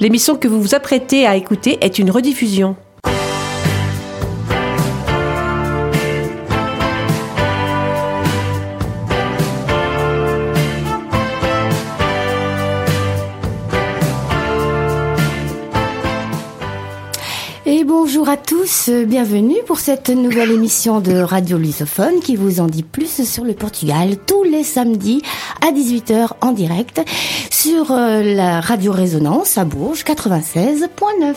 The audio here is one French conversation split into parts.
L'émission que vous vous apprêtez à écouter est une rediffusion. Euh, bienvenue pour cette nouvelle émission de Radio Lusophone qui vous en dit plus sur le Portugal tous les samedis à 18h en direct sur euh, la Radio Résonance à Bourges 96.9.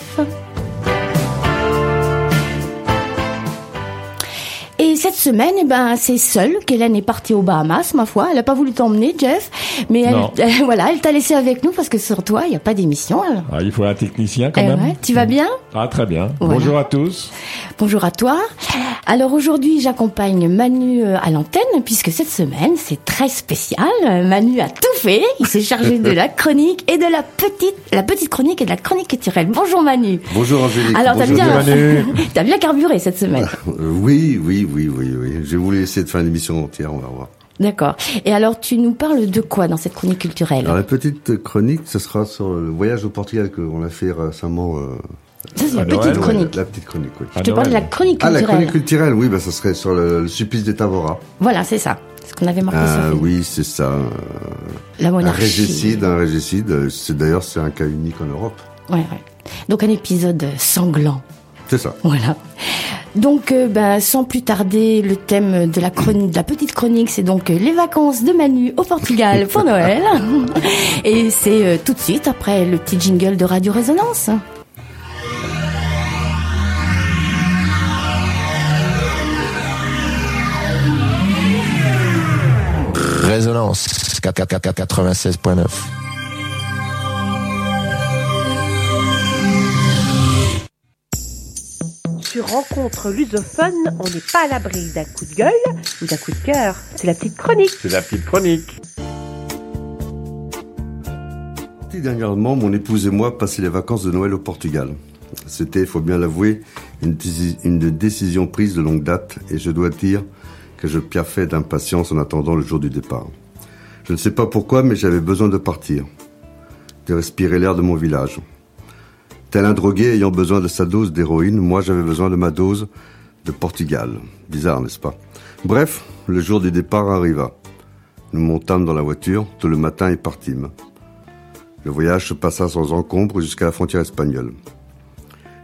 cette semaine, eh ben, c'est seule qu'Hélène est partie aux Bahamas, ma foi. Elle n'a pas voulu t'emmener, Jeff. Mais elle, elle- voilà, elle t'a laissé avec nous parce que sur toi, il n'y a pas d'émission. Ah, il faut un technicien quand Eh même. ouais, tu vas bien? Ah, très bien. Voilà. Bonjour à tous. Bonjour à toi. Alors aujourd'hui, j'accompagne Manu euh, à l'antenne puisque cette semaine, c'est très spécial. Euh, Manu a tout fait. Il s'est chargé de la chronique et de la petite, la petite chronique et de la chronique culturelle. Bonjour Manu. Bonjour Angélique. Alors t'as Bonjour. bien, t'as bien carburé cette semaine. Euh, oui, oui, oui, oui, oui. Je vais vous laisser de faire l'émission entière, on va voir. D'accord. Et alors tu nous parles de quoi dans cette chronique culturelle? Alors la petite chronique, ce sera sur le voyage au Portugal qu'on a fait récemment. euh, Ça c'est la petite Noël, chronique. La petite chronique, oui. À Je te parle de la chronique Ah, la culturelle. chronique culturelle, oui, bah, ça serait sur le, le supplice des Tavora. Voilà, c'est ça. C'est ce qu'on avait marqué Ah, sur oui, c'est ça. euh, La Un monarchie. régicide, un régicide. euh, C'est d'ailleurs, c'est un cas unique en Europe. Ouais, ouais. Donc un épisode sanglant. C'est ça. Voilà. Donc, euh, ben, sans plus tarder, le thème de la, chronique, de la petite chronique, c'est donc euh, les vacances de Manu au Portugal pour Noël. Et c'est euh, tout de suite après le petit jingle de Radio Résonance. Résonance 96.9. Rencontre lusophone, on n'est pas à l'abri d'un coup de gueule ou d'un coup de cœur. C'est la petite chronique. C'est la petite chronique. Dernièrement, mon épouse et moi passaient les vacances de Noël au Portugal. C'était, il faut bien l'avouer, une, une décision prise de longue date et je dois dire que je piaffais d'impatience en attendant le jour du départ. Je ne sais pas pourquoi, mais j'avais besoin de partir, de respirer l'air de mon village. Tel un drogué ayant besoin de sa dose d'héroïne, moi j'avais besoin de ma dose de Portugal. Bizarre, n'est-ce pas? Bref, le jour du départ arriva. Nous montâmes dans la voiture, tout le matin et partîmes. Le voyage se passa sans encombre jusqu'à la frontière espagnole.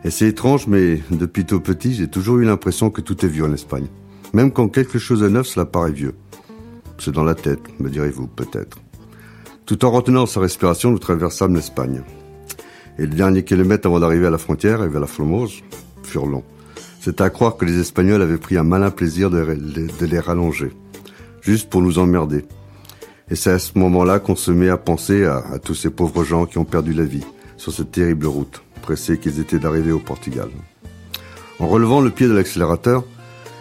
Et c'est étrange, mais depuis tout petit, j'ai toujours eu l'impression que tout est vieux en Espagne. Même quand quelque chose est neuf, cela paraît vieux. C'est dans la tête, me direz-vous, peut-être. Tout en retenant sa respiration, nous traversâmes l'Espagne. Et les derniers kilomètres avant d'arriver à la frontière et vers la Formose furent longs. C'est à croire que les Espagnols avaient pris un malin plaisir de, de les rallonger, juste pour nous emmerder. Et c'est à ce moment-là qu'on se met à penser à, à tous ces pauvres gens qui ont perdu la vie sur cette terrible route, pressés qu'ils étaient d'arriver au Portugal. En relevant le pied de l'accélérateur,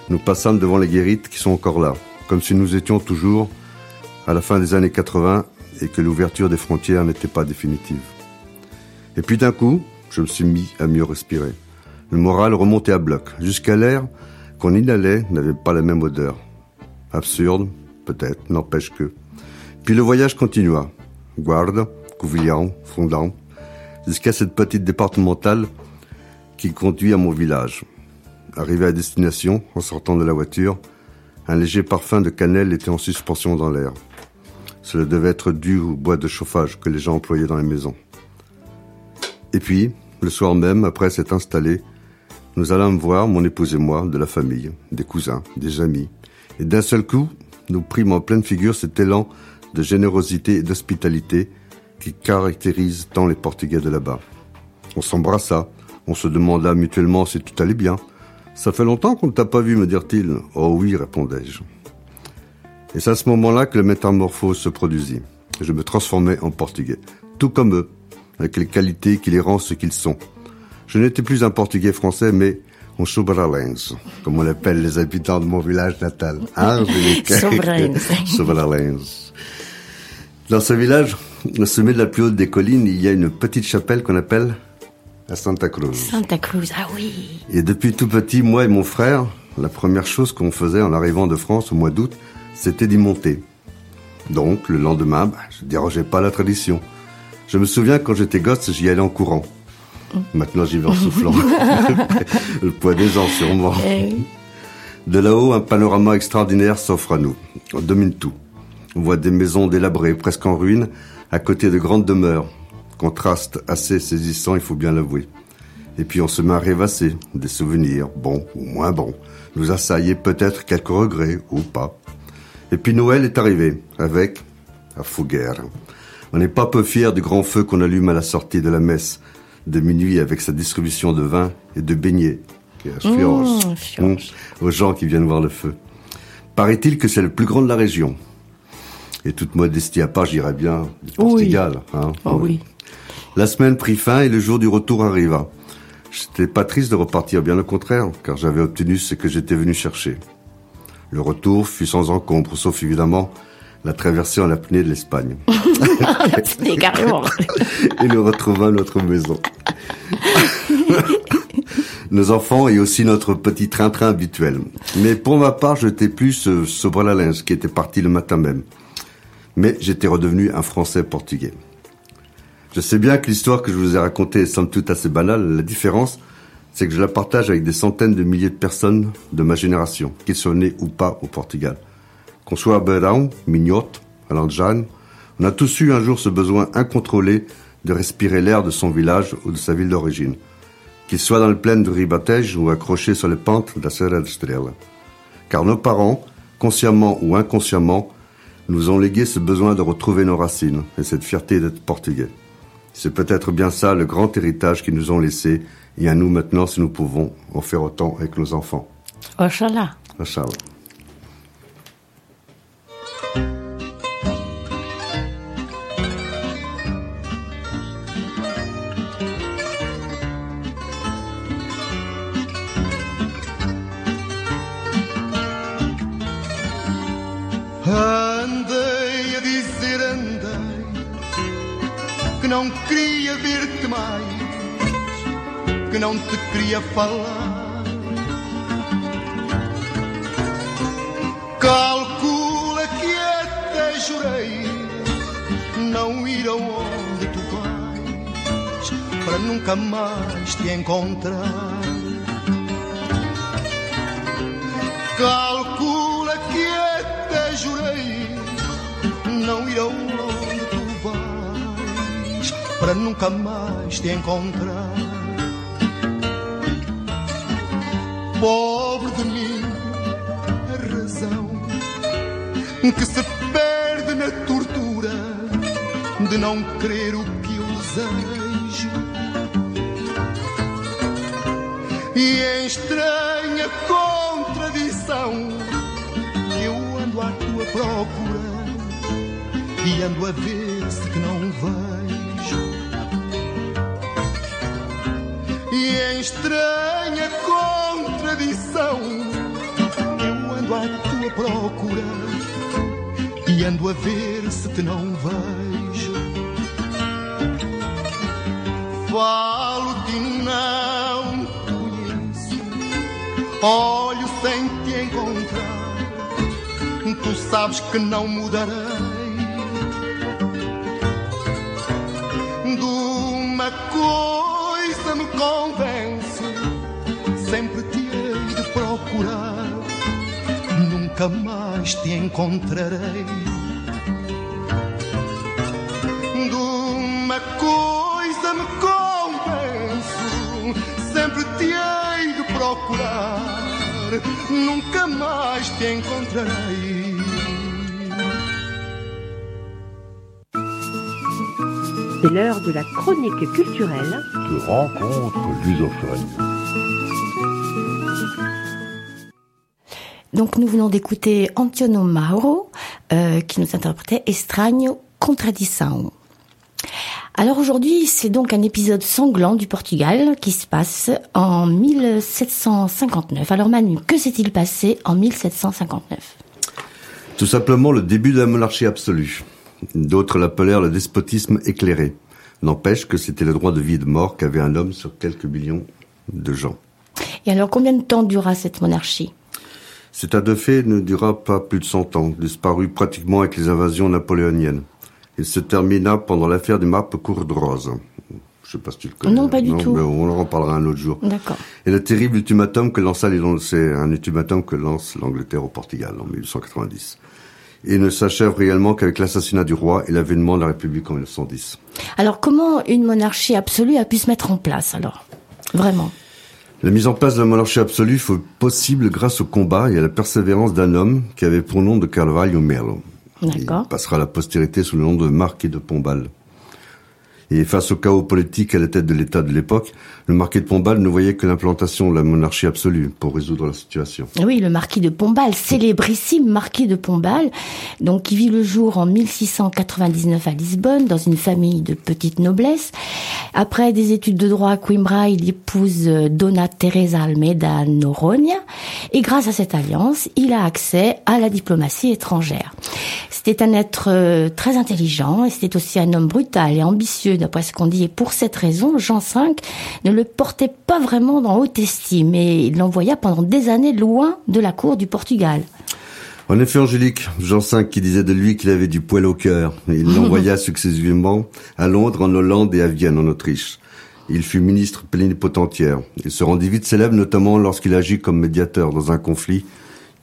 nous passâmes devant les guérites qui sont encore là, comme si nous étions toujours à la fin des années 80 et que l'ouverture des frontières n'était pas définitive. Et puis d'un coup, je me suis mis à mieux respirer. Le moral remontait à bloc, jusqu'à l'air qu'on inhalait n'avait pas la même odeur. Absurde, peut-être, n'empêche que. Puis le voyage continua. Guarda, Couvillon, Fondant, jusqu'à cette petite départementale qui conduit à mon village. Arrivé à destination, en sortant de la voiture, un léger parfum de cannelle était en suspension dans l'air. Cela devait être dû au bois de chauffage que les gens employaient dans les maisons. Et puis, le soir même, après s'être installé, nous allâmes voir, mon épouse et moi, de la famille, des cousins, des amis. Et d'un seul coup, nous prîmes en pleine figure cet élan de générosité et d'hospitalité qui caractérise tant les Portugais de là-bas. On s'embrassa, on se demanda mutuellement si tout allait bien. Ça fait longtemps qu'on ne t'a pas vu, me dirent-ils. Oh oui, répondais-je. Et c'est à ce moment-là que la métamorphose se produisit. Je me transformais en portugais, tout comme eux, avec les qualités qui les rendent ce qu'ils sont. Je n'étais plus un portugais français, mais un sobralense, comme on l'appelle les habitants de mon village natal. Hein. Sobralense. Dans ce village, au sommet de la plus haute des collines, il y a une petite chapelle qu'on appelle la Santa Cruz. Santa Cruz, ah oui. Et depuis tout petit, moi et mon frère, la première chose qu'on faisait en arrivant de France au mois d'août, c'était d'y monter. Donc, le lendemain, bah, je ne dérogeais pas à la tradition. Je me souviens quand j'étais gosse, j'y allais en courant. Maintenant, j'y vais en soufflant. le poids des ans, sûrement. Eh. De là-haut, un panorama extraordinaire s'offre à nous. On domine tout. On voit des maisons délabrées, presque en ruine, à côté de grandes demeures. Contraste assez saisissant, il faut bien l'avouer. Et puis on se met à rêvasser. Des souvenirs, bons ou moins bons, nous assaillaient peut-être quelques regrets ou pas. Et puis Noël est arrivé, avec la fouguère. On n'est pas peu fiers du grand feu qu'on allume à la sortie de la messe de minuit avec sa distribution de vin et de beignets. Mmh. Mmh, aux gens qui viennent voir le feu. Paraît-il que c'est le plus grand de la région. Et toute modestie à part, j'irais bien du Portugal. hein. Oh oui. La semaine prit fin et le jour du retour arriva. J'étais pas triste de repartir, bien au contraire, car j'avais obtenu ce que j'étais venu chercher. Le retour fut sans encombre, sauf évidemment la traversée en apnée de l'Espagne. Carrément. et nous retrouvâmes notre maison. Nos enfants et aussi notre petit train-train habituel. Mais pour ma part, j'étais plus euh, sobre la linge, qui était parti le matin même. Mais j'étais redevenu un Français portugais. Je sais bien que l'histoire que je vous ai racontée est somme toute assez banale. La différence, c'est que je la partage avec des centaines de milliers de personnes de ma génération, qu'ils soient nés ou pas au Portugal. Qu'on soit à Beirão, Mignotte, à Lanjane, on a tous eu un jour ce besoin incontrôlé de respirer l'air de son village ou de sa ville d'origine. Qu'il soit dans le plaine de Ribatejo ou accroché sur les pentes de la Serra de Estrela. Car nos parents, consciemment ou inconsciemment, nous ont légué ce besoin de retrouver nos racines et cette fierté d'être portugais. C'est peut-être bien ça le grand héritage qu'ils nous ont laissé et à nous maintenant, si nous pouvons, en faire autant avec nos enfants. Andei a dizer, andei, que não queria ver-te mais, que não te queria falar. Que jurei não ir aonde tu vais, para nunca mais te encontrar. Calcula que até jurei não ir aonde tu vais para nunca mais te encontrar. Pobre de mim, a razão que se na tortura de não querer o que eu desejo. E em estranha contradição eu ando à tua procura e ando a ver se que não vejo. E em estranha contradição eu ando à tua procura e ando a ver se te não vejo. Falo-te não te conheço, olho sem te encontrar. Tu sabes que não mudarei. De uma coisa me convence, sempre te hei de procurar. Nunca mais te encontrarei. Procurar. Nunca mais te encontrarei. C'est l'heure de la chronique culturelle. de rencontre lusophone. Donc nous venons d'écouter Antonio Mauro euh, qui nous interprétait Estranho Contradição. Alors aujourd'hui, c'est donc un épisode sanglant du Portugal qui se passe en 1759. Alors Manu, que s'est-il passé en 1759 Tout simplement le début de la monarchie absolue. D'autres l'appelèrent le despotisme éclairé. N'empêche que c'était le droit de vie et de mort qu'avait un homme sur quelques millions de gens. Et alors combien de temps dura cette monarchie? Cet état de fait ne dura pas plus de 100 ans, disparu pratiquement avec les invasions napoléoniennes. Il se termina pendant l'affaire du Marpe Cour de Rose. Je sais pas si tu le connais. Non, pas du tout. mais on en reparlera un autre jour. D'accord. Et le terrible ultimatum que lança c'est un ultimatum que lance l'Angleterre au Portugal en 1890. Et ne s'achève réellement qu'avec l'assassinat du roi et l'avènement de la République en 1910. Alors comment une monarchie absolue a pu se mettre en place alors? Vraiment? La mise en place de la monarchie absolue fut possible grâce au combat et à la persévérance d'un homme qui avait pour nom de Carvalho Melo. Passera à la postérité sous le nom de Marquis de Pombal. Et face au chaos politique à la tête de l'État de l'époque, le marquis de Pombal ne voyait que l'implantation de la monarchie absolue pour résoudre la situation. Oui, le marquis de Pombal, célébrissime marquis de Pombal, donc qui vit le jour en 1699 à Lisbonne dans une famille de petite noblesse. Après des études de droit à Coimbra, il épouse euh, Dona Teresa Almeida Noronha et grâce à cette alliance, il a accès à la diplomatie étrangère. C'était un être euh, très intelligent et c'était aussi un homme brutal et ambitieux d'après ce qu'on dit. Et pour cette raison, Jean V ne le portait pas vraiment dans haute estime et il l'envoya pendant des années loin de la cour du Portugal. En effet, Angélique, Jean V qui disait de lui qu'il avait du poil au cœur. Il l'envoya successivement à Londres, en Hollande et à Vienne, en Autriche. Il fut ministre plénipotentiaire. Il se rendit vite célèbre, notamment lorsqu'il agit comme médiateur dans un conflit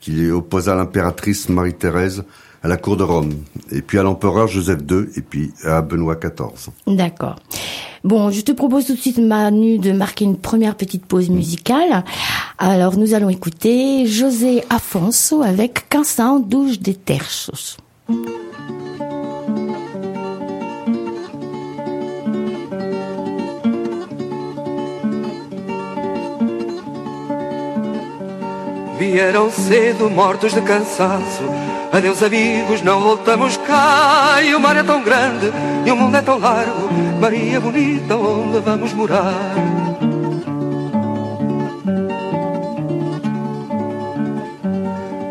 qui opposa l'impératrice Marie-Thérèse à la cour de Rome, et puis à l'empereur Joseph II, et puis à Benoît XIV. D'accord. Bon, je te propose tout de suite, Manu, de marquer une première petite pause musicale. Alors, nous allons écouter José Afonso avec Canção douche des Terços. Vieram cedo mortos de cansaço Adeus amigos, não voltamos cá. E o mar é tão grande e o mundo é tão largo. Maria bonita, onde vamos morar?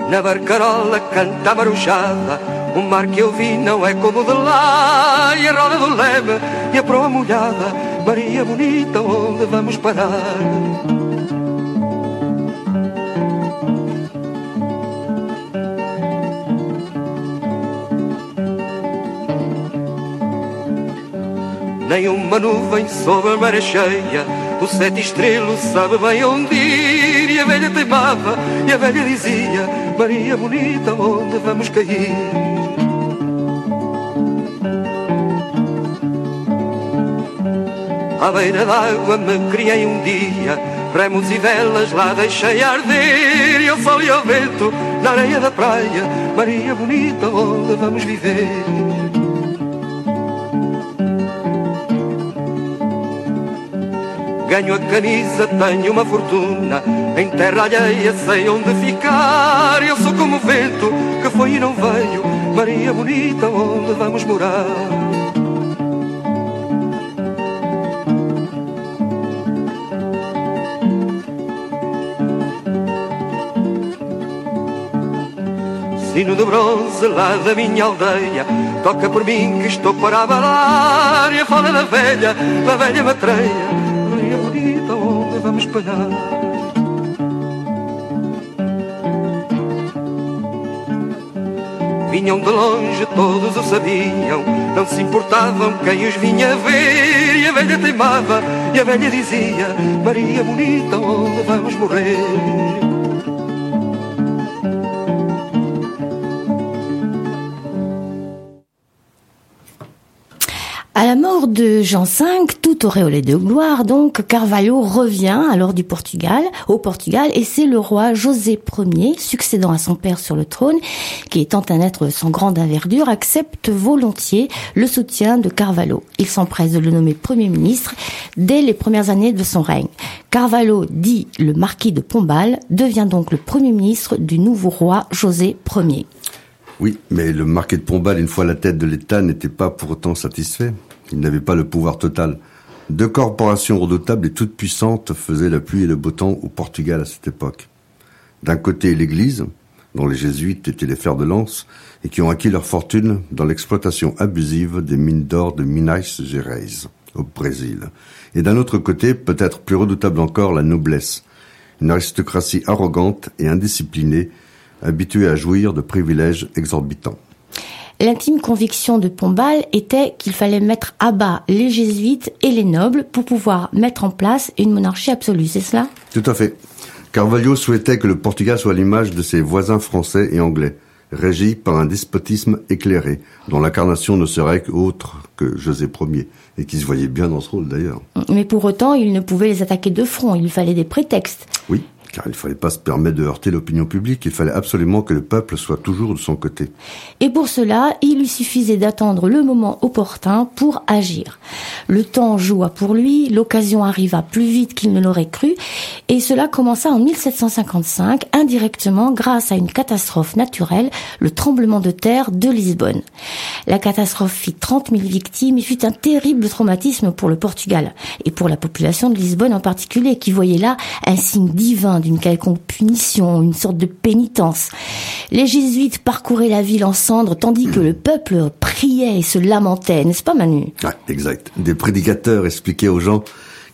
Na barcarola canta a O mar que eu vi não é como de lá. E a roda do leme e a proa molhada. Maria bonita, onde vamos parar? Nem uma nuvem sobre a maré cheia O sete estrelo sabe bem onde ir E a velha teimava e a velha dizia Maria bonita, onde vamos cair? À beira d'água me criei um dia Remos e velas lá deixei arder E ao sol e ao vento na areia da praia Maria bonita, onde vamos viver? Ganho a camisa, tenho uma fortuna. Em terra alheia sei onde ficar. Eu sou como o vento que foi e não veio. Maria bonita, onde vamos morar? Sino de bronze lá da minha aldeia. Toca por mim que estou para abalar. E a fala da velha, da velha matreia Vinham de longe, todos o sabiam. Não se importavam quem os vinha ver. E a velha teimava, e a velha dizia Maria bonita, onde vamos morrer? À la mort de Jean V, de gloire, donc, Carvalho revient alors du Portugal, au Portugal, et c'est le roi José Ier, succédant à son père sur le trône, qui étant un être sans grande envergure, accepte volontiers le soutien de Carvalho. Il s'empresse de le nommer Premier ministre dès les premières années de son règne. Carvalho, dit le marquis de Pombal, devient donc le Premier ministre du nouveau roi José Ier. Oui, mais le marquis de Pombal, une fois la tête de l'État, n'était pas pour autant satisfait. Il n'avait pas le pouvoir total. Deux corporations redoutables et toutes puissantes faisaient la pluie et le beau temps au Portugal à cette époque. D'un côté, l'Église, dont les jésuites étaient les fers de lance, et qui ont acquis leur fortune dans l'exploitation abusive des mines d'or de Minas Gerais, au Brésil. Et d'un autre côté, peut-être plus redoutable encore, la noblesse, une aristocratie arrogante et indisciplinée, habituée à jouir de privilèges exorbitants. L'intime conviction de Pombal était qu'il fallait mettre à bas les jésuites et les nobles pour pouvoir mettre en place une monarchie absolue, c'est cela? Tout à fait. Carvalho souhaitait que le Portugal soit l'image de ses voisins français et anglais, régi par un despotisme éclairé, dont l'incarnation ne serait qu'autre que José Ier, et qui se voyait bien dans ce rôle d'ailleurs. Mais pour autant, il ne pouvait les attaquer de front, il fallait des prétextes. Oui, car il ne fallait pas se permettre de heurter l'opinion publique, il fallait absolument que le peuple soit toujours de son côté. Et pour cela, il lui suffisait d'attendre le moment opportun pour agir. Le temps joua pour lui, l'occasion arriva plus vite qu'il ne l'aurait cru, et cela commença en 1755, indirectement grâce à une catastrophe naturelle, le tremblement de terre de Lisbonne. La catastrophe fit 30 000 victimes et fut un terrible traumatisme pour le Portugal, et pour la population de Lisbonne en particulier, qui voyait là un signe divin d'une quelconque punition, une sorte de pénitence. Les jésuites parcouraient la ville en cendres, tandis que le peuple priait et se lamentait, n'est-ce pas Manu? Ouais, exact. Des prédicateurs expliquaient aux gens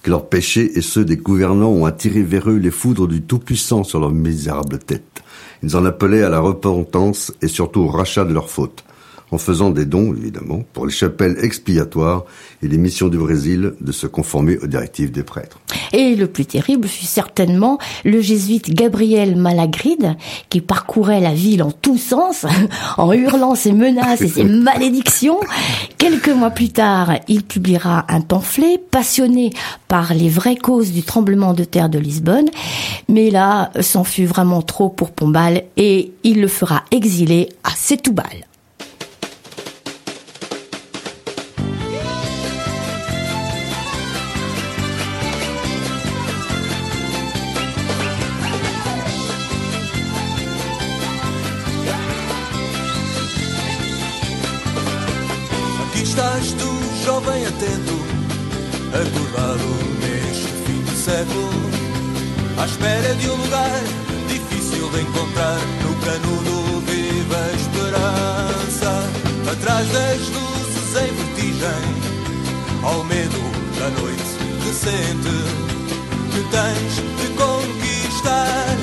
que leurs péchés et ceux des gouvernants ont attiré vers eux les foudres du Tout-Puissant sur leurs misérables têtes. Ils en appelaient à la repentance et surtout au rachat de leurs fautes en faisant des dons, évidemment, pour les chapelles expiatoires et les missions du Brésil de se conformer aux directives des prêtres. Et le plus terrible fut certainement le jésuite Gabriel Malagride, qui parcourait la ville en tous sens, en hurlant ses menaces et ses malédictions. Quelques mois plus tard, il publiera un pamphlet passionné par les vraies causes du tremblement de terre de Lisbonne. Mais là, c'en fut vraiment trop pour Pombal et il le fera exiler à Setúbal. Estás tu, jovem atento, acordado neste fim de século, à espera de um lugar difícil de encontrar. No canudo viva a esperança, atrás das luzes em vertigem, ao medo da noite decente, que tens de conquistar,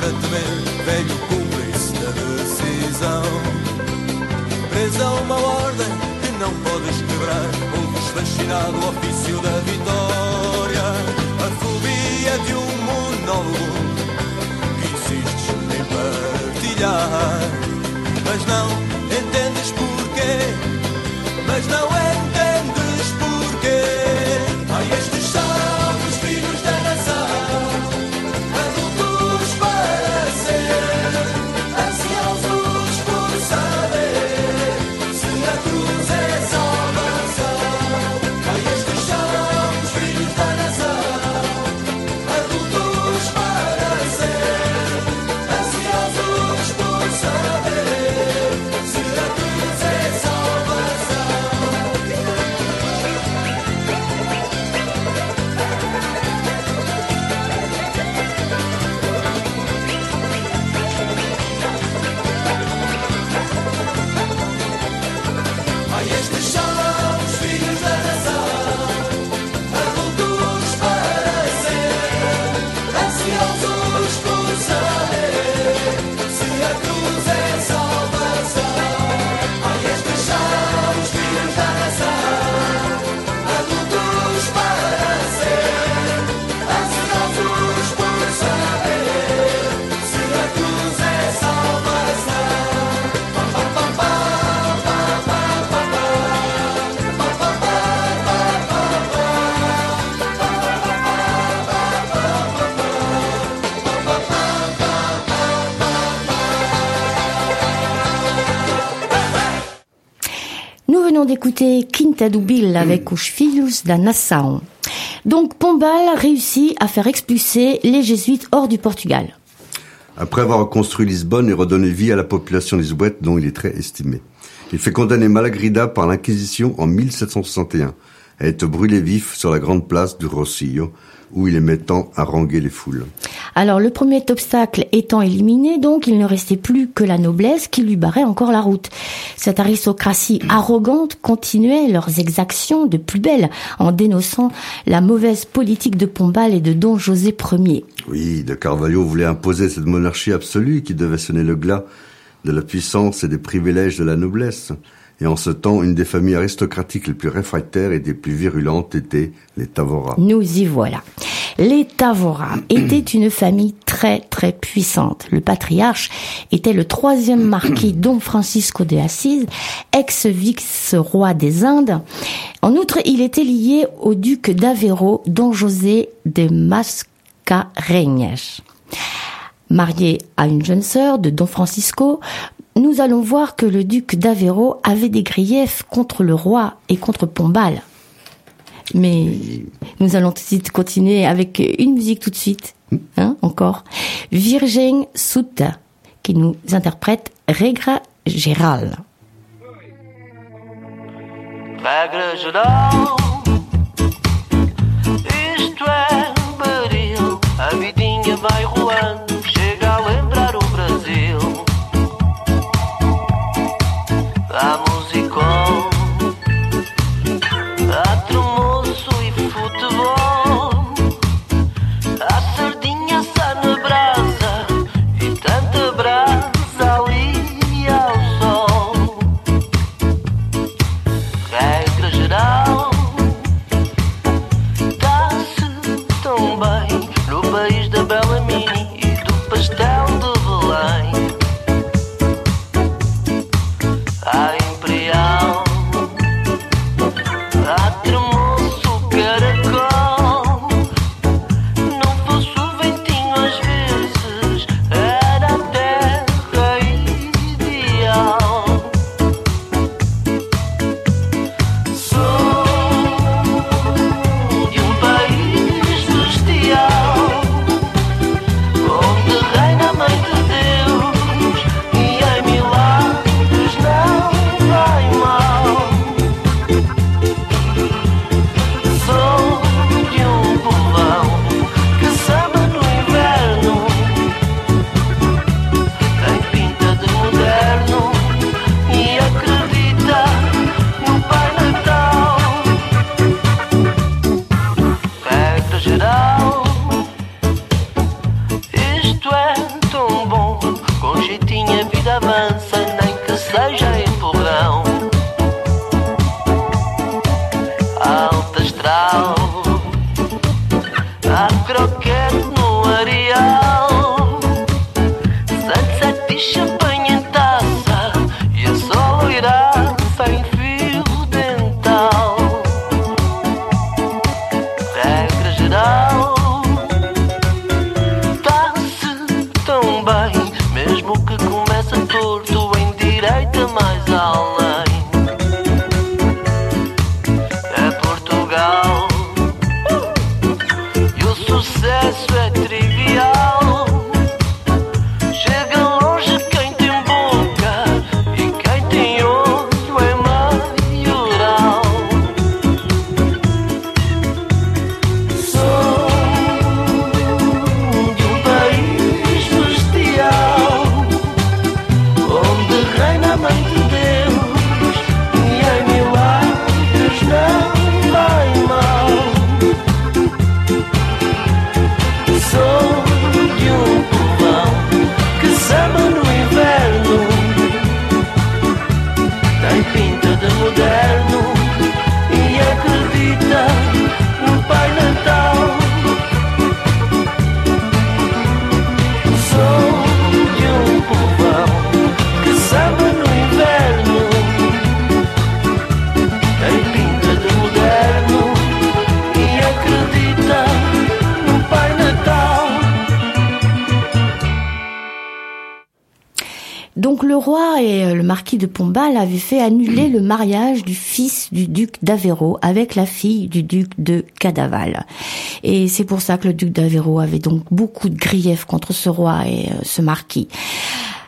para temer, velho cúmplice da decisão. Presa uma ordem que não podes quebrar, ouves fascinado o ofício da vitória. A fobia de um monólogo que insistes em partilhar, mas não entendes porquê, mas não entendes d'écouter Quinta do Bill avec Os Filhos da Nação. Donc Pombal réussit à faire expulser les jésuites hors du Portugal. après avoir reconstruit Lisbonne et redonné vie à la population lisboète dont il est très estimé. Il fait condamner Malagrida par l'Inquisition en 1761 à être brûlé vif sur la grande place du Rosillo, où il aimait tant haranguer les foules. Alors le premier obstacle étant éliminé, donc il ne restait plus que la noblesse qui lui barrait encore la route. Cette aristocratie arrogante continuait leurs exactions de plus belle en dénonçant la mauvaise politique de Pombal et de Don José Ier. Oui, de Carvalho voulait imposer cette monarchie absolue qui devait sonner le glas de la puissance et des privilèges de la noblesse. Et en ce temps, une des familles aristocratiques les plus réfractaires et des plus virulentes était les Tavora. Nous y voilà. Les Tavora étaient une famille très très puissante. Le patriarche était le troisième marquis Don Francisco de Assis, ex-vice-roi des Indes. En outre, il était lié au duc d'Aveiro, Don José de Mascarenhas. Marié à une jeune sœur de Don Francisco, nous allons voir que le duc d'Aveiro avait des griefs contre le roi et contre Pombal. Mais nous allons tout de suite continuer avec une musique tout de suite, hein, encore. Virgin Suta, qui nous interprète Regra isto roi et euh, le marquis de Pombal avaient fait annuler le mariage du fils du duc d'Aveyron avec la fille du duc de Cadaval. Et c'est pour ça que le duc d'Aveyron avait donc beaucoup de griefs contre ce roi et euh, ce marquis.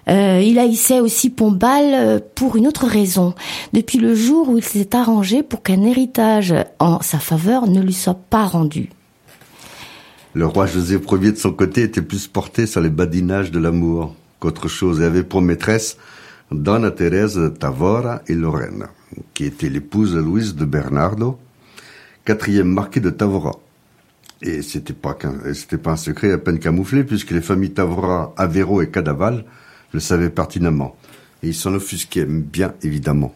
Euh, il haïssait aussi Pombal pour une autre raison. Depuis le jour où il s'est arrangé pour qu'un héritage en sa faveur ne lui soit pas rendu. Le roi José Ier de son côté était plus porté sur les badinages de l'amour qu'autre chose et avait pour maîtresse Donna Thérèse Tavora et Lorraine, qui était l'épouse de Louise de Bernardo, quatrième marquis de Tavora. Et c'était pas pas un secret à peine camouflé puisque les familles Tavora, Avero et Cadaval le savaient pertinemment. Et ils s'en offusquaient bien évidemment.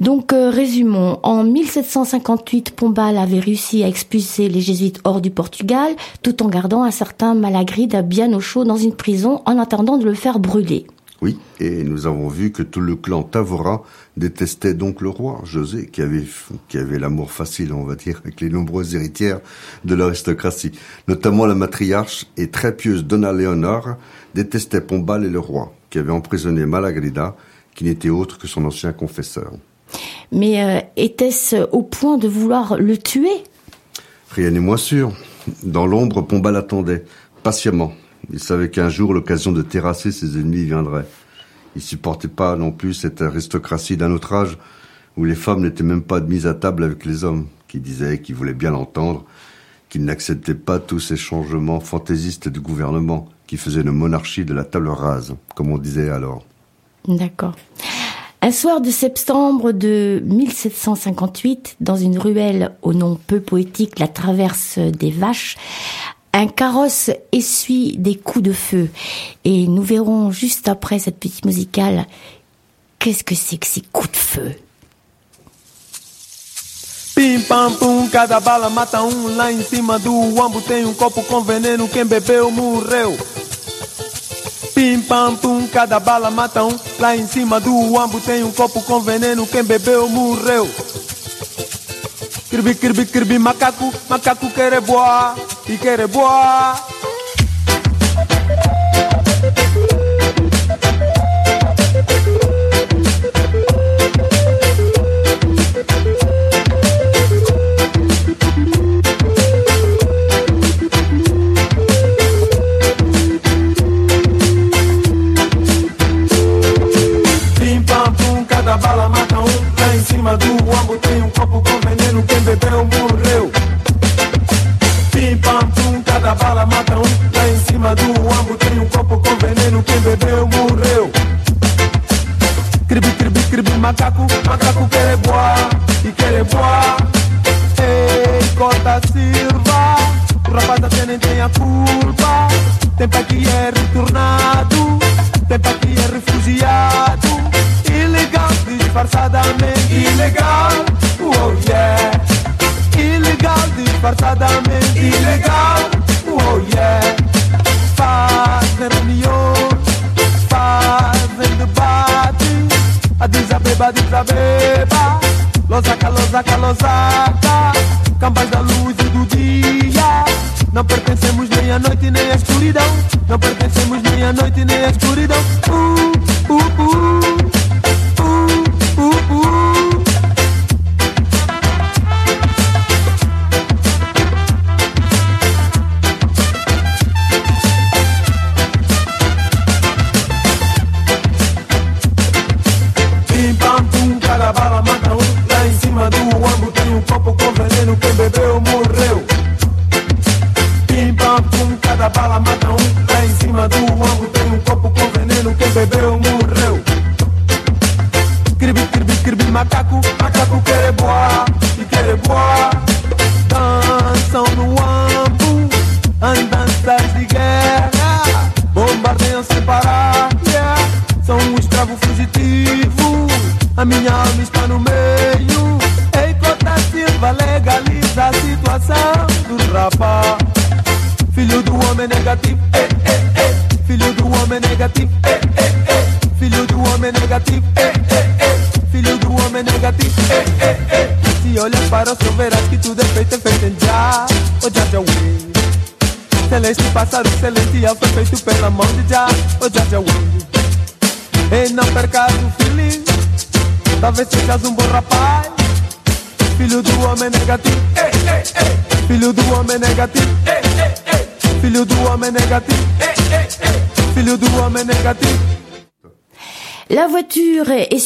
Donc euh, résumons, en 1758, Pombal avait réussi à expulser les jésuites hors du Portugal, tout en gardant un certain Malagride bien au chaud dans une prison en attendant de le faire brûler. Oui, et nous avons vu que tout le clan Tavora détestait donc le roi, José, qui avait, qui avait l'amour facile, on va dire, avec les nombreuses héritières de l'aristocratie. Notamment la matriarche et très pieuse Donna Leonor détestait Pombal et le roi, qui avait emprisonné Malagrida, qui n'était autre que son ancien confesseur. Mais euh, était-ce au point de vouloir le tuer? Rien n'est moins sûr. Dans l'ombre, Pombal attendait, patiemment. Il savait qu'un jour l'occasion de terrasser ses ennemis viendrait. Il supportait pas non plus cette aristocratie d'un autre âge où les femmes n'étaient même pas admises à table avec les hommes, qui disaient, qui voulaient bien l'entendre, qu'ils n'acceptaient pas tous ces changements fantaisistes du gouvernement qui faisaient une monarchie de la table rase, comme on disait alors. D'accord. Un soir de septembre de 1758, dans une ruelle au nom peu poétique, la traverse des vaches, un carrosse essuie des coups de feu. Et nous verrons juste après cette petite musicale, qu'est-ce que c'est que ces coups de feu? Pim pam pum, cada bala mata um. Lá em cima do ambo tem um copo com veneno. Quem bebeu morreu. Kirbi, kirbi, kirbi, macaco, macaco quer boa e quer boa. Cima do ambo tem um copo com veneno. Quem bebeu morreu. Pim pam pum, cada bala mata um. Lá em cima do ambo tem um copo com veneno. Quem bebeu morreu. Cribi, cribi, cribi, macaco, macaco quer boa e quer boa. Ei, corta sirva. O rapaz até nem tem a culpa. Tem pai que é retornado. Disfarçadamente. Ilegal, oh yeah. Ilegal, disfarçadamente. Ilegal, oh yeah. Fazem reuniões, fazem debate. A diz a beba, diz a beba. Losaca, losaca, losaca. Campais da luz e do dia. Não pertencemos nem à noite nem à escuridão. Não pertencemos nem à noite nem à escuridão.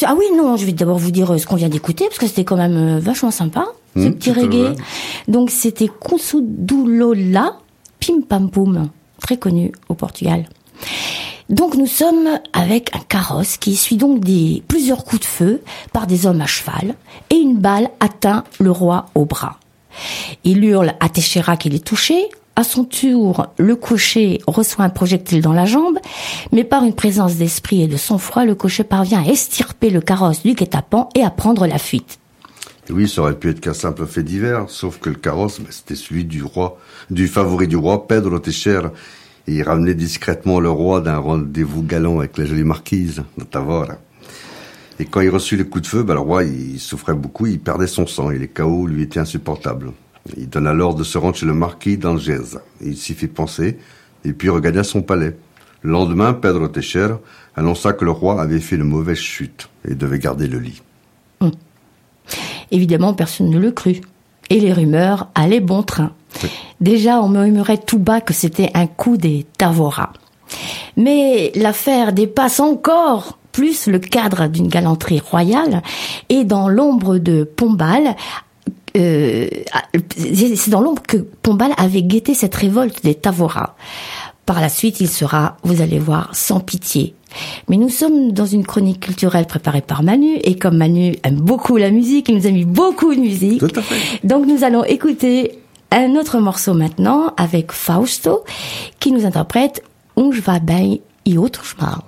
Ah oui, non, je vais d'abord vous dire euh, ce qu'on vient d'écouter, parce que c'était quand même euh, vachement sympa, ce Mmh, petit reggae. Donc c'était Consudulola Pim Pam Poum, très connu au Portugal. Donc nous sommes avec un carrosse qui essuie donc des plusieurs coups de feu par des hommes à cheval et une balle atteint le roi au bras. Il hurle à Teixeira qu'il est touché. À son tour, le cocher reçoit un projectile dans la jambe, mais par une présence d'esprit et de sang-froid, le cocher parvient à estirper le carrosse du guet-apens et à prendre la fuite. Oui, ça aurait pu être qu'un simple fait divers, sauf que le carrosse, c'était celui du roi, du favori du roi, Pedro Teixeira. Et il ramenait discrètement le roi d'un rendez-vous galant avec la jolie marquise de Tavora. Et quand il reçut les coups de feu, ben, le roi, souffrait beaucoup, il perdait son sang et les chaos lui étaient insupportables. Il donna l'ordre de se rendre chez le marquis d'Angers. Il s'y fit penser, et puis regagna son palais. Le lendemain, Pedro Teixeira annonça que le roi avait fait une mauvaise chute et devait garder le lit. Évidemment, personne ne le crut. Et les rumeurs allaient bon train. Déjà, on murmurait tout bas que c'était un coup des Tavora. Mais l'affaire dépasse encore plus le cadre d'une galanterie royale et dans l'ombre de Pombal, euh, c'est dans l'ombre que Pombal avait guetté cette révolte des Tavora. Par la suite, il sera, vous allez voir, sans pitié. Mais nous sommes dans une chronique culturelle préparée par Manu, et comme Manu aime beaucoup la musique, il nous a mis beaucoup de musique. Tout à fait. Donc nous allons écouter un autre morceau maintenant avec Fausto, qui nous interprète Uns va bem e outros mal.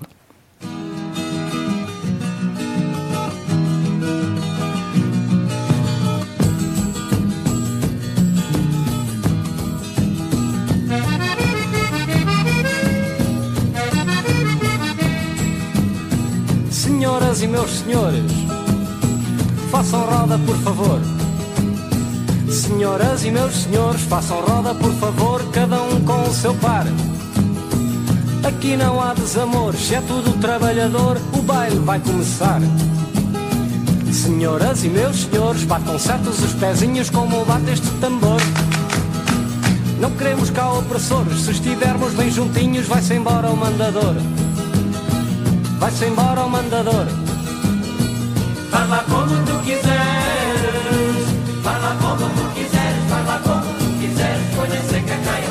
E meus senhores, façam roda por favor. Senhoras e meus senhores, façam roda por favor, cada um com o seu par. Aqui não há desamor, se é tudo trabalhador, o baile vai começar. Senhoras e meus senhores, batam certos os pezinhos como bate este tambor. Não queremos cá opressores, se estivermos bem juntinhos, vai-se embora o mandador. Vai-se embora o mandador fala como tu quiseres, fala como tu quiseres, fala como tu quiseres, conhecer que cai.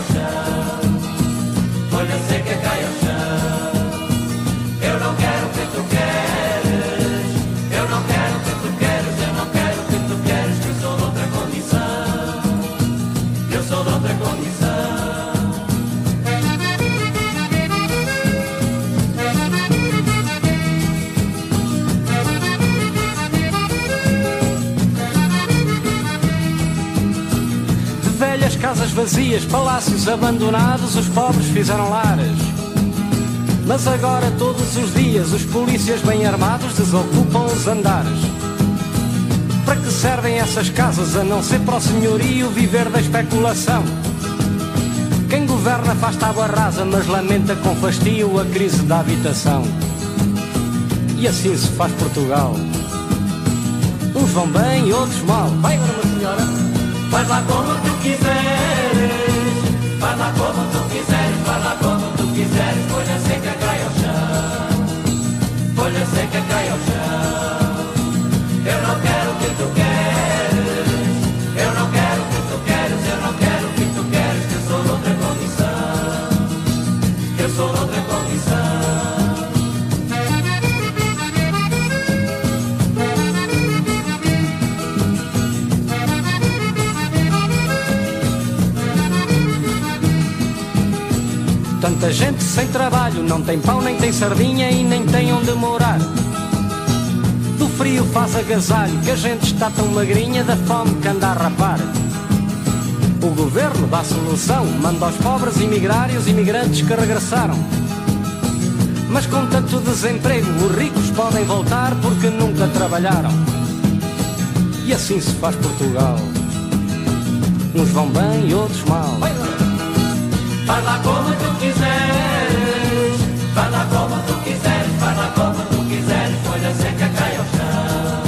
Vazias, palácios abandonados, os pobres fizeram lares. Mas agora, todos os dias, os polícias bem armados desocupam os andares. Para que servem essas casas a não ser para o senhorio viver da especulação? Quem governa faz tábua rasa, mas lamenta com fastio a crise da habitação. E assim se faz Portugal. Uns vão bem outros mal. Vai agora, uma senhora. Faz lá como tu quiseres. Faz lá como tu quiseres. Faz lá como tu quiseres. Folha seca cai ao chão. Folha seca cai ao chão. Eu não quero Tanta gente sem trabalho, não tem pão, nem tem sardinha e nem tem onde morar. Do frio faz agasalho, que a gente está tão magrinha da fome que anda a rapar. O governo dá solução, manda aos pobres emigrar e os imigrantes que regressaram. Mas com tanto desemprego, os ricos podem voltar porque nunca trabalharam. E assim se faz Portugal. Uns vão bem e outros mal. Faz lá como tu quiseres, faz lá como tu quiseres, faz lá como tu quiseres. Folha seca cai ao chão,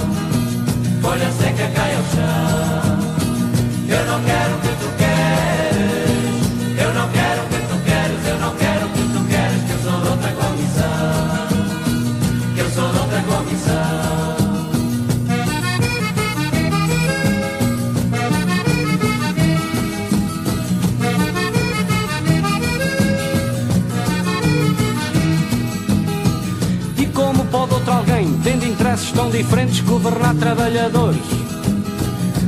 folha seca cai ao chão. Eu não quero diferentes, governar trabalhadores?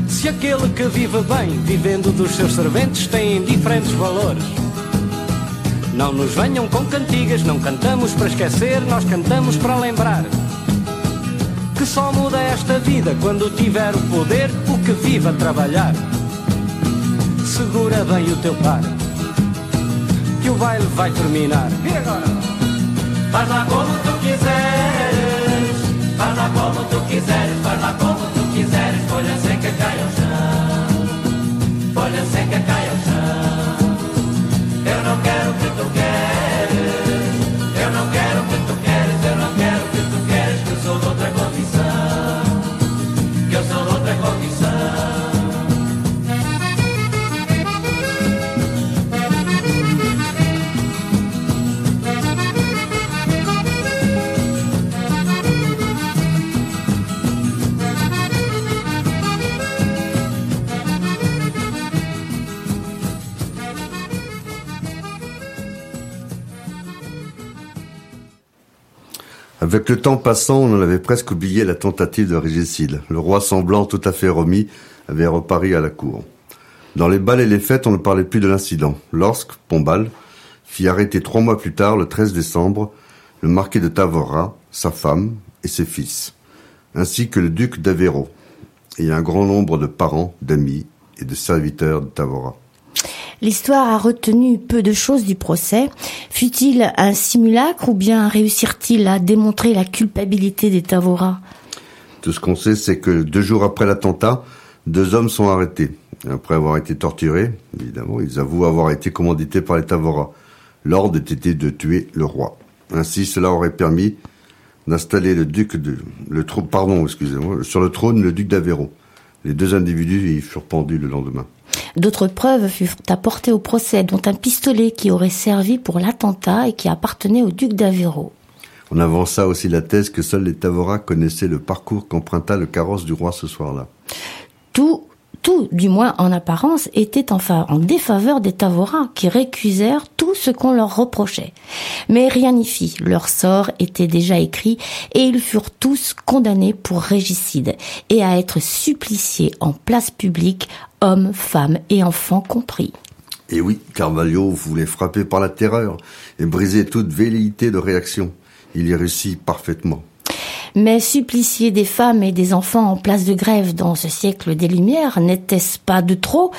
Se aquele que vive bem, vivendo dos seus serventes, tem diferentes valores. Não nos venham com cantigas, não cantamos para esquecer, nós cantamos para lembrar. Que só muda esta vida quando tiver o poder, o que vive a trabalhar. Segura bem o teu par, que o baile vai terminar. E agora? Faz lá como tu quiseres, faz lá como Avec le temps passant, on en avait presque oublié la tentative de régicide. Le roi semblant tout à fait remis avait reparu à la cour. Dans les bals et les fêtes, on ne parlait plus de l'incident. Lorsque, Pombal, fit arrêter trois mois plus tard, le 13 décembre, le marquis de Tavora, sa femme et ses fils, ainsi que le duc d'Aveyron, et un grand nombre de parents, d'amis et de serviteurs de Tavora. L'histoire a retenu peu de choses du procès. Fut-il un simulacre ou bien réussirent-ils à démontrer la culpabilité des Tavora? Tout ce qu'on sait, c'est que deux jours après l'attentat, deux hommes sont arrêtés. Après avoir été torturés, évidemment, ils avouent avoir été commandités par les Tavora. L'ordre était de tuer le roi. Ainsi, cela aurait permis d'installer le duc de, le pardon, sur le trône le duc d'Aveyron. Les deux individus y furent pendus le lendemain. D'autres preuves furent apportées au procès, dont un pistolet qui aurait servi pour l'attentat et qui appartenait au duc d'Aveyron. On avança aussi la thèse que seuls les Tavora connaissaient le parcours qu'emprunta le carrosse du roi ce soir-là. Tout, tout, du moins en apparence, était enfin en défaveur des Tavora, qui récusèrent tout ce qu'on leur reprochait. Mais rien n'y fit, leur sort était déjà écrit, et ils furent tous condamnés pour régicide, et à être suppliciés en place publique, hommes, femmes et enfants compris. Et oui, Carvalho voulait frapper par la terreur et briser toute velléité de réaction. Il y réussit parfaitement. Mais supplicier des femmes et des enfants en place de grève dans ce siècle des Lumières, n'était-ce pas de trop?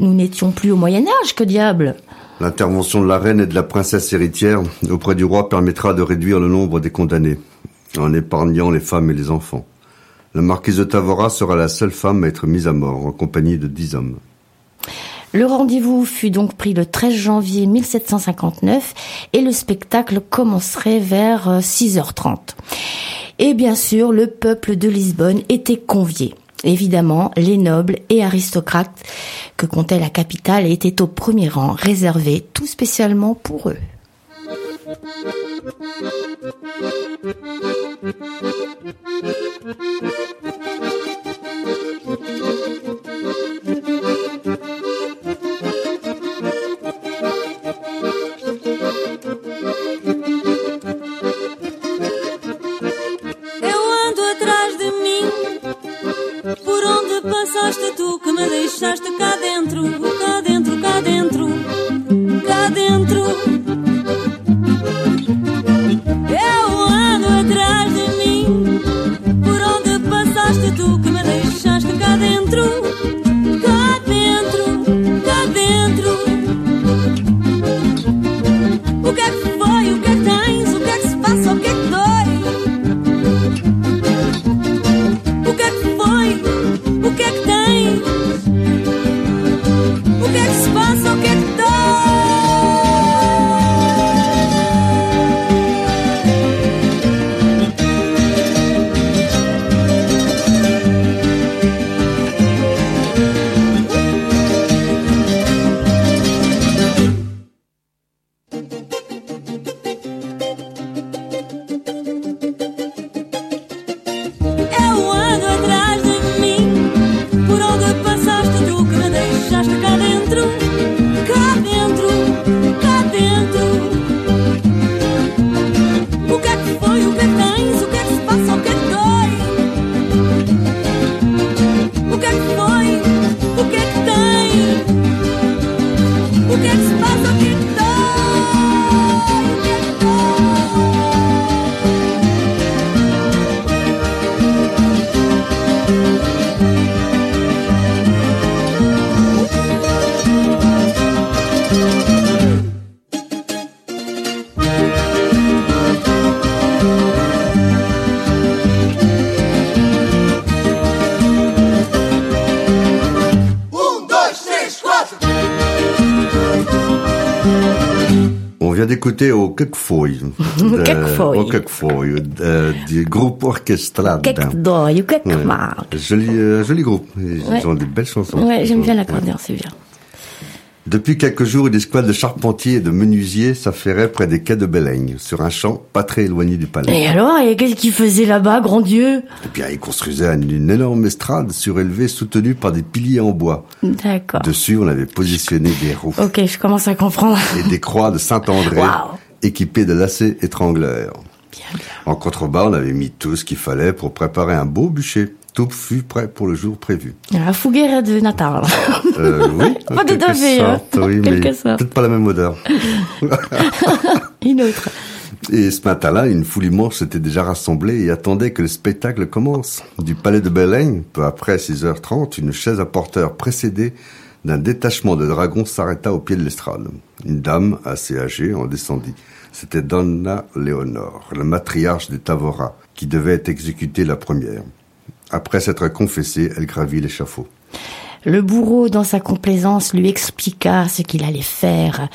Nous n'étions plus au Moyen Âge, que diable L'intervention de la reine et de la princesse héritière auprès du roi permettra de réduire le nombre des condamnés, en épargnant les femmes et les enfants. La marquise de Tavora sera la seule femme à être mise à mort, en compagnie de dix hommes. Le rendez-vous fut donc pris le 13 janvier 1759 et le spectacle commencerait vers euh, 6h30. Et bien sûr, le peuple de Lisbonne était convié. Évidemment, les nobles et aristocrates que comptait la capitale étaient au premier rang, réservés tout spécialement pour eux. Deixaste cá dentro? Cá dentro, cá dentro, cá dentro. O vient d'écouter au Quequefeuille. de- Quequefeuille. Au Quequefeuille, de- du groupe orchestral. Queque dói, o que que mal? Joli, euh, joli groupe. Ils Ouais. ont des belles chansons. Ouais, j'aime bien l'accordéon, c'est bien. Depuis quelques jours, une escouade de charpentiers et de menuisiers s'affairait près des quais de Bélaigne, sur un champ pas très éloigné du palais. Et alors, et qu'est-ce qu'il faisait là-bas, grand Dieu? Et bien, ils construisaient une, une énorme estrade surélevée soutenue par des piliers en bois. D'accord. Dessus, on avait positionné des roues Ok, je commence à comprendre. et des croix de Saint-André Waouh. équipées de lacets étrangleurs. En contrebas, on avait mis tout ce qu'il fallait pour préparer un beau bûcher. Tout fut prêt pour le jour prévu. La fougère de Natal. Euh, oui, en Pas quelque fait, hein. sorte, oui, En mais sorte. peut-être pas la même odeur. Une autre. Et ce matin-là, une foule immense s'était déjà rassemblée et attendait que le spectacle commence. Du palais de Bélaigne, peu après 6h30, une chaise à porteur précédée d'un détachement de dragons s'arrêta au pied de l'estrade. Une dame assez âgée en descendit. C'était Donna Léonore, la matriarche des Tavora, qui devait être exécutée la première. Après s'être confessée, elle gravit l'échafaud. Le bourreau, dans sa complaisance, lui expliqua ce qu'il allait faire.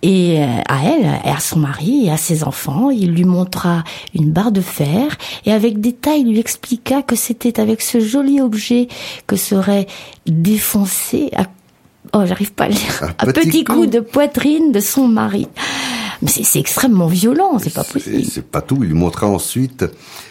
Et euh, à elle, et à son mari, et à ses enfants, il lui montra une barre de fer, et avec détail il lui expliqua que c'était avec ce joli objet que serait défoncé à... Oh, j'arrive pas à le dire. Un Un petit petit coup coup. de poitrine de son mari. Mais c'est extrêmement violent, c'est pas possible. c'est pas tout, il lui montra ensuite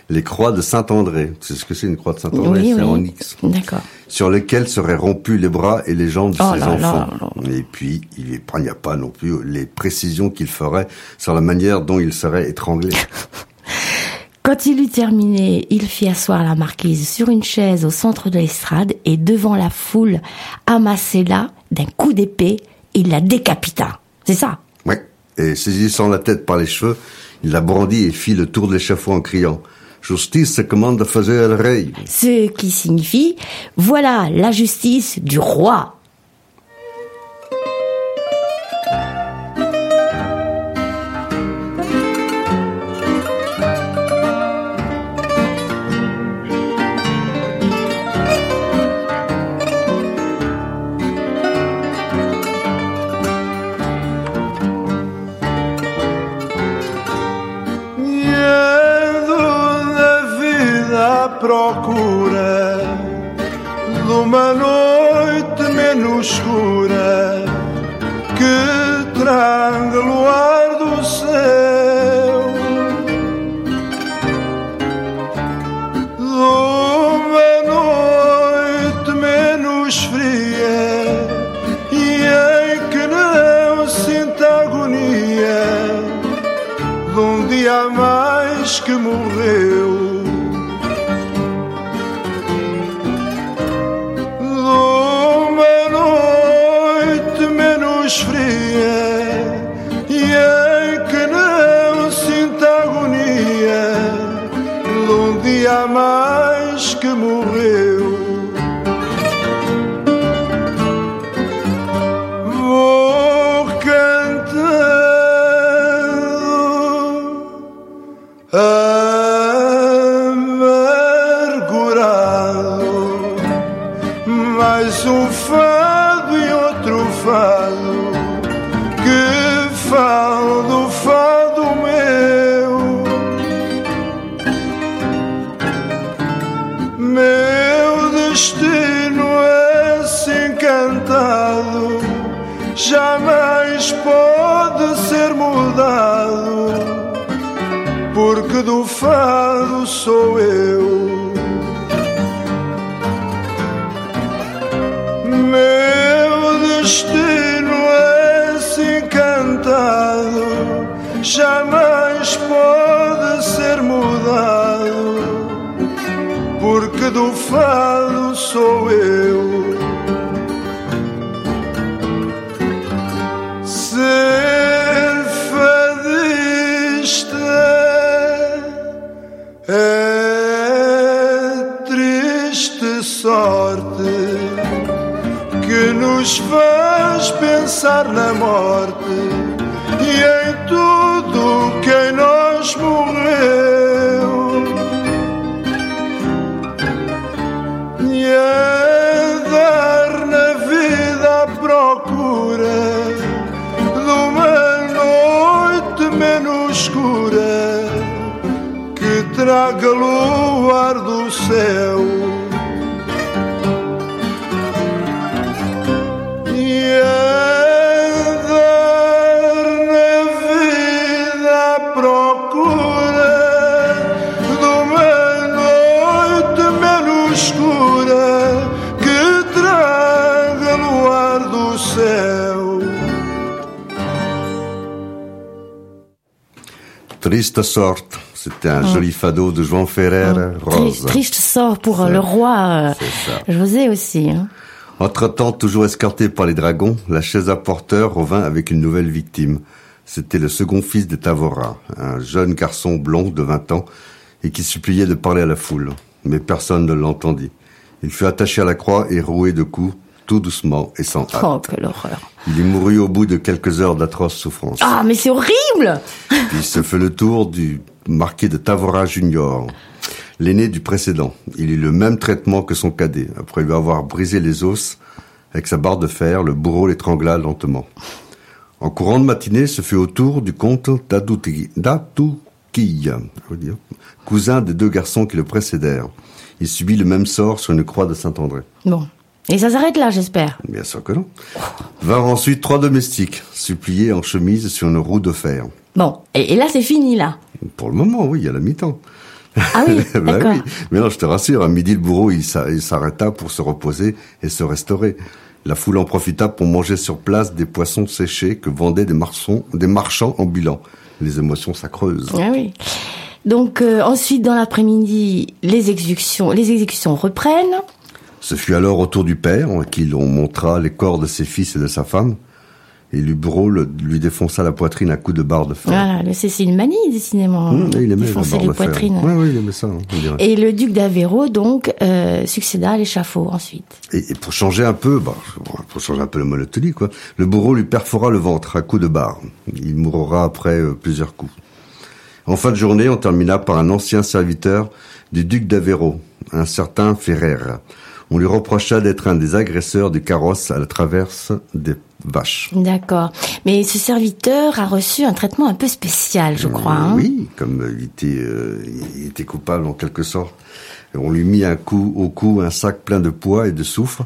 les croix de Saint-André. C'est ce que c'est une croix de Saint-André, Oui, c'est oui. en X. D'accord. sur lesquels seraient rompus les bras et les jambes de Oh ses là là enfants. Et puis, il n'y a pas non plus les précisions qu'il ferait sur la manière dont il serait étranglé. Quand il eut terminé, il fit asseoir la marquise sur une chaise au centre de l'estrade et devant la foule amassée là, d'un coup d'épée, il la décapita. C'est ça? Et saisissant la tête par les cheveux, il la brandit et fit le tour de l'échafaud en criant Justice commande de faire le rey. Ce qui signifie, voilà la justice du roi. Meu destino é assim cantado, jamais pode ser mudado, porque do fado sou eu. Céu. E andar na vida à procura de uma noite menos escura que traga luar do céu. Triste sorte. C'était un joli fado de João Ferrer, Tri- Rose. Triste sort pour euh, Ça. le roi euh. José aussi. hein. Entre-temps, toujours escorté par les dragons, la chaise à porteur revint avec une nouvelle victime. C'était le second fils de Tavora, un jeune garçon blond de 20 ans, et qui suppliait de parler à la foule. Mais personne ne l'entendit. Il fut attaché à la croix et roué de coups, tout doucement et sans hâte. Oh, quelle horreur. Il y mourut au bout de quelques heures d'atroces souffrances. Ah, mais c'est horrible Puis ce fut le tour du marquis de Tavora Junior, l'aîné du précédent. Il eut le même traitement que son cadet. Après lui avoir brisé les os avec sa barre de fer, le bourreau l'étrangla lentement. En courant de matinée, ce fut au tour du comte d'Atouquille, cousin des deux garçons qui le précédèrent. Il subit le même sort sur une croix de Saint-André. Bon. Et ça s'arrête là, j'espère. Bien sûr que non. Vinrent ensuite trois domestiques, suppliés en chemise sur une roue de fer. Bon. Et, et là, c'est fini, là. Pour le moment, oui, a la mi-temps. Ah oui, d'accord. oui. Mais non, je te rassure, à midi, le bourreau, il s'a- il s'arrêta pour se reposer et se restaurer. La foule en profita pour manger sur place des poissons séchés que vendaient des, marchands, des marchands ambulants. Les émotions s'accreusent. Ah oui. Donc euh, ensuite, dans l'après-midi, les exécutions, les exécutions reprennent. Ce fut alors au tour du père, à qui l'on montra les corps de ses fils et de sa femme. Et le bourreau le- lui défonça la poitrine à coups de barre de fer. Voilà, le- c'est une manie décidément. Hum, il aimait défoncer les poitrines. Oui, oui, il aimait ça, on dirait. Et le duc d'Aveyron donc euh, succéda à l'échafaud ensuite. Et, et pour changer un peu, bah, pour changer un peu la monotonie, quoi, le bourreau lui perfora le ventre à coups de barre. Il mourra après euh, plusieurs coups. En fin de journée, on termina par un ancien serviteur du duc d'Aveyron, un certain Ferrer. On lui reprocha d'être un des agresseurs du carrosse à la traverse des vaches. D'accord. Mais ce serviteur a reçu un traitement un peu spécial, je crois. hein. Oui, comme euh, il était, euh, il était coupable en quelque sorte. On lui mit un coup au cou un sac plein de poids et de soufre,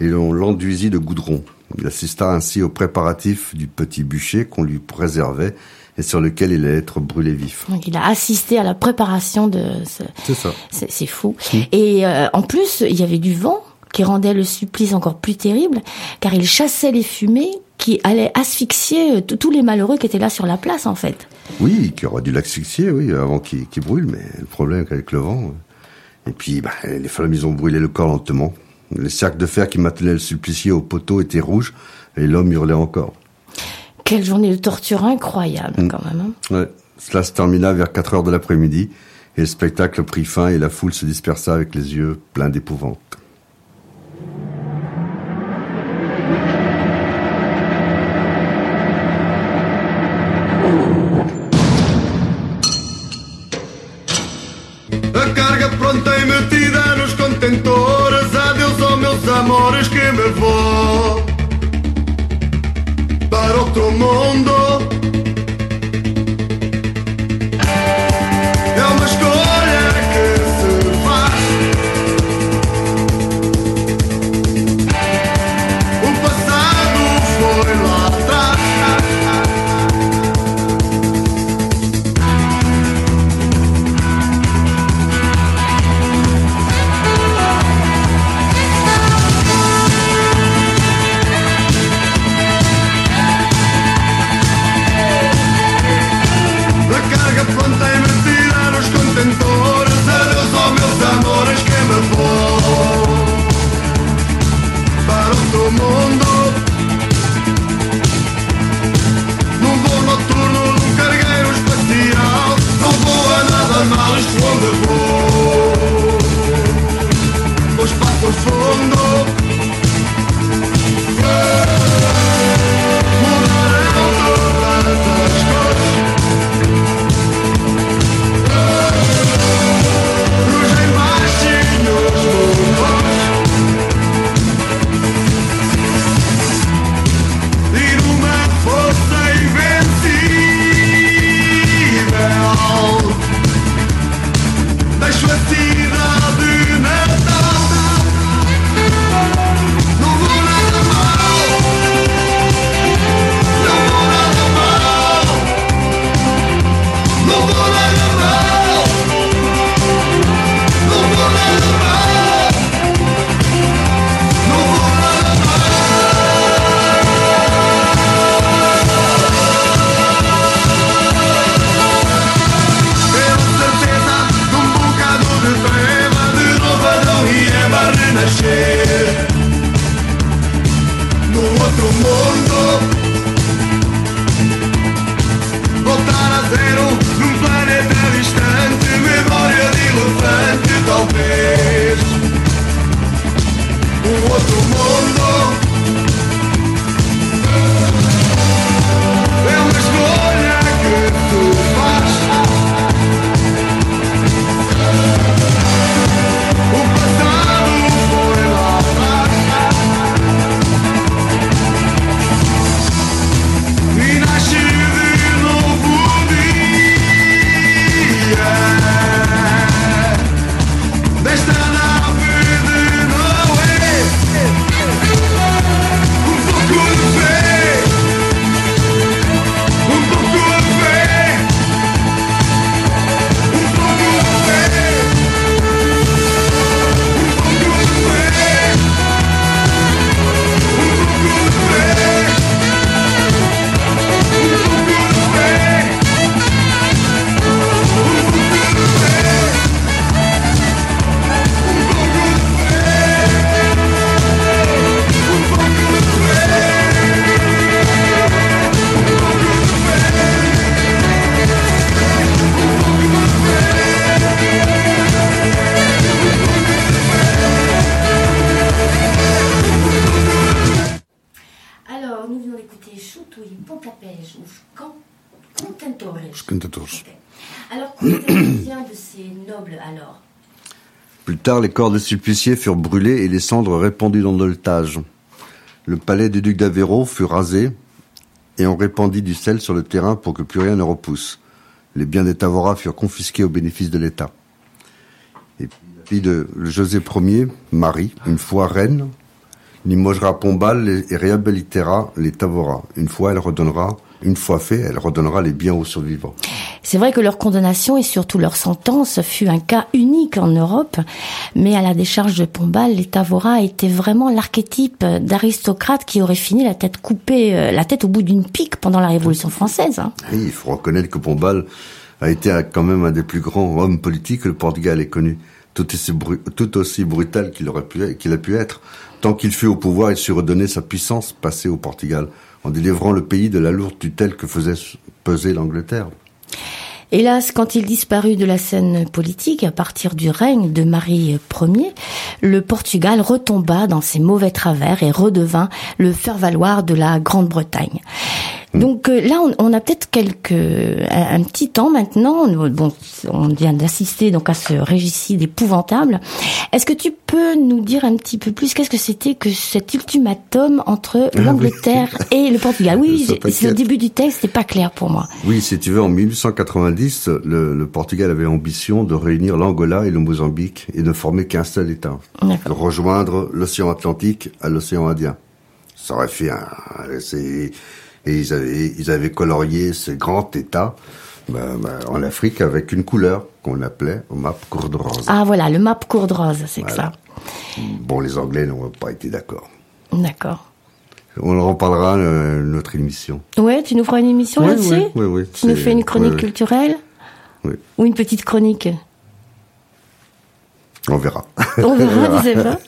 et on l'enduisit de goudron. Il assista ainsi aux préparatifs du petit bûcher qu'on lui préservait et sur lequel il allait être brûlé vif. Donc il a assisté à la préparation de ce... C'est ça. C'est fou. Et euh, en plus, il y avait du vent qui rendait le supplice encore plus terrible, car il chassait les fumées qui allaient asphyxier euh, tous les malheureux qui étaient là sur la place, en fait. Oui, qui aurait dû l'asphyxier, oui, avant qu'il qu'il brûle, mais le problème qu'avec le vent. euh, Et puis, bah, les femmes, ils ont brûlé le corps lentement. Les cercles de fer qui maintenaient le supplicié au poteau étaient rouges, et l'homme hurlait encore. Quelle journée de torture incroyable, Mm. quand même. hein. Ouais. Cela se termina vers 4 heures de l'après-midi, et le spectacle prit fin et la foule se dispersa avec les yeux pleins d'épouvante. Mundo. Tard, les corps des suppliciés furent brûlés et les cendres répandues dans le Tage. Le palais du duc d'Avéro fut rasé et on répandit du sel sur le terrain pour que plus rien ne repousse. Les biens des Tavora furent confisqués au bénéfice de l'État. Et puis, de José Ier, Marie, une fois reine, limogera Pombal et réhabilitera les Tavora. Une fois, elle redonnera, une fois fait, elle redonnera les biens aux survivants. C'est vrai que leur condamnation et surtout leur sentence fut un cas unique en Europe, mais à la décharge de Pombal, les Tavora étaient vraiment l'archétype d'aristocrate qui aurait fini la tête coupée, euh, la tête au bout d'une pique pendant la Révolution française. hein. Oui, il faut reconnaître que Pombal a été quand même un des plus grands hommes politiques que le Portugal ait connu, tout aussi, tout aussi brutal qu'il aurait pu, qu'il a pu être. Tant qu'il fut au pouvoir, il sut redonner sa puissance passée au Portugal, en délivrant le pays de la lourde tutelle que faisait peser l'Angleterre. Hélas, quand il disparut de la scène politique à partir du règne de Marie Ier, le Portugal retomba dans ses mauvais travers et redevint le faire-valoir de la Grande-Bretagne. Donc euh, là, on, on a peut-être quelques un, un petit temps maintenant. Nous- Bon, on vient d'assister donc à ce régicide épouvantable. Est-ce que tu peux nous dire un petit peu plus qu'est-ce que c'était que cet ultimatum entre oui. l'Angleterre et le Portugal? Oui, c'est le début du texte, c'est pas clair pour moi. Oui, si tu veux, en 1890, le, le Portugal avait ambition de réunir l'Angola et le Mozambique et de former qu'un seul État, de rejoindre l'océan Atlantique à l'océan Indien. Ça aurait fait un, et ils avaient, ils avaient colorié ce grand État ben, ben, en Afrique avec une couleur qu'on appelait map corde-rose. Ah voilà, le map courde rose, c'est que Voilà. Bon, les Anglais n'ont pas été d'accord. ça. D'accord. On en reparlera euh, notre émission. Ouais, tu nous feras une émission Oui, là-dessus oui, oui, oui, Tu nous fais une chronique culturelle Oui. Ou une petite chronique? On verra. On verra, tu sais pas.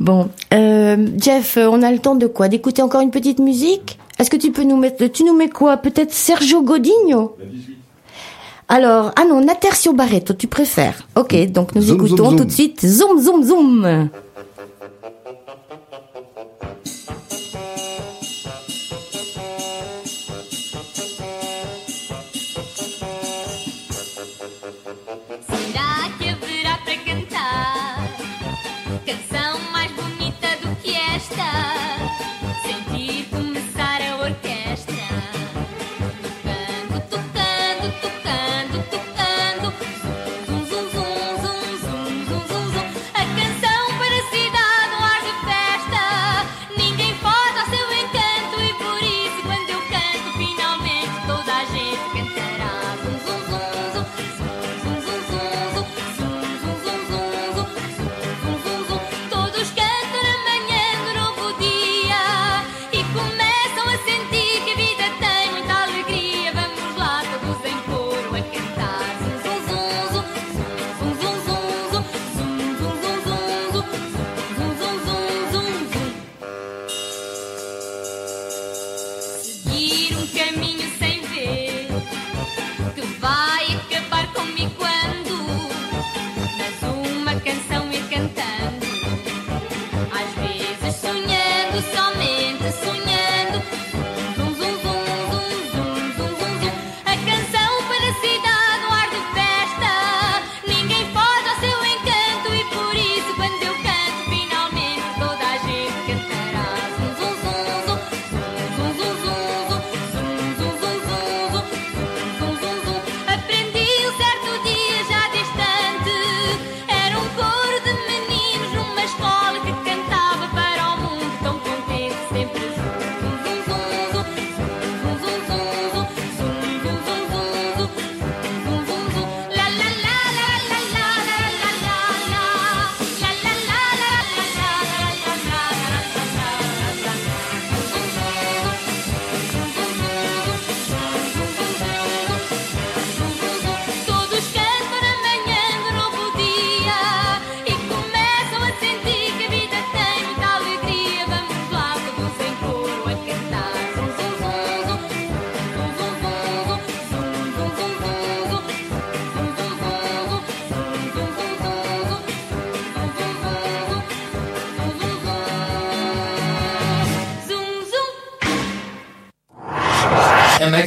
Bon, euh, Jeff, on a le temps de quoi? D'écouter encore une petite musique? Est-ce que tu peux nous mettre... Tu nous mets quoi? Peut-être Sergio Godinho? Alors, ah non, Natercio Barreto, tu préfères. Ok, donc nous Zoom, zoom, écoutons zoom. tout de suite Zoom, zoom, zoom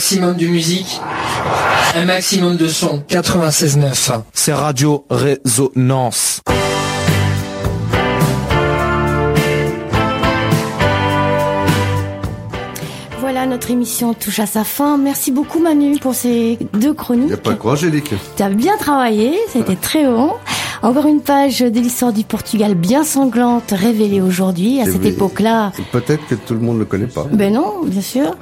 maximum de musique, un maximum de son. 96.9. C'est Radio Résonance. Voilà, notre émission touche à sa fin. Merci beaucoup Manu pour ces deux chroniques. Y a pas quoi, Angélique. Tu as bien travaillé, c'était très bon. Encore une page de l'histoire du Portugal bien sanglante révélée aujourd'hui. À Et cette époque-là, Peut-être que tout le monde ne le connaît pas. ben non, bien sûr.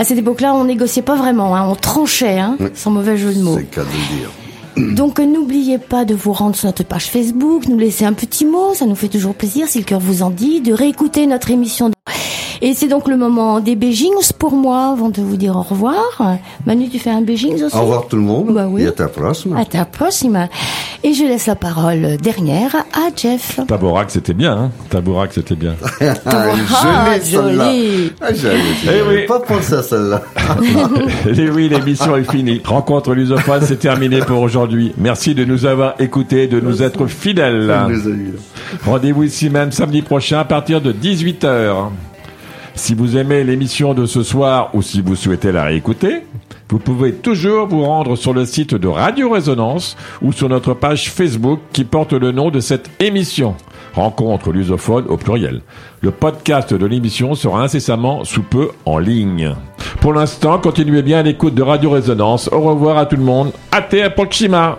À cette époque-là, on négociait pas vraiment, hein, on tranchait, hein, Oui. sans mauvais jeu de mots. C'est de dire. Donc n'oubliez pas de vous rendre sur notre page Facebook, nous laisser un petit mot, ça nous fait toujours plaisir si le cœur vous en dit, de réécouter notre émission. Et c'est donc le moment des Beijings pour moi, avant de vous dire au revoir. Manu, tu fais un Beijings aussi Au revoir tout le monde. Bah oui. Et à ta prochaine. À ta prochaine. Et je laisse la parole dernière à Jeff. Tabourak, c'était bien, hein Tabourak, c'était bien. Ah, Ah, jolie celle-là. joli. Ah, j'avais Eh oui. pas pensé à celle-là. Et oui, l'émission est finie. Rencontre lusophone, c'est terminé pour aujourd'hui. Merci de nous avoir écoutés, de nous être fidèles. Rendez-vous ici même samedi prochain à partir de 18h. Si vous aimez l'émission de ce soir ou si vous souhaitez la réécouter, vous pouvez toujours vous rendre sur le site de Radio Résonance ou sur notre page Facebook qui porte le nom de cette émission. Rencontre lusophone au pluriel. Le podcast de l'émission sera incessamment sous peu en ligne. Pour l'instant, continuez bien à l'écoute de Radio Résonance. Au revoir à tout le monde. À te proxima.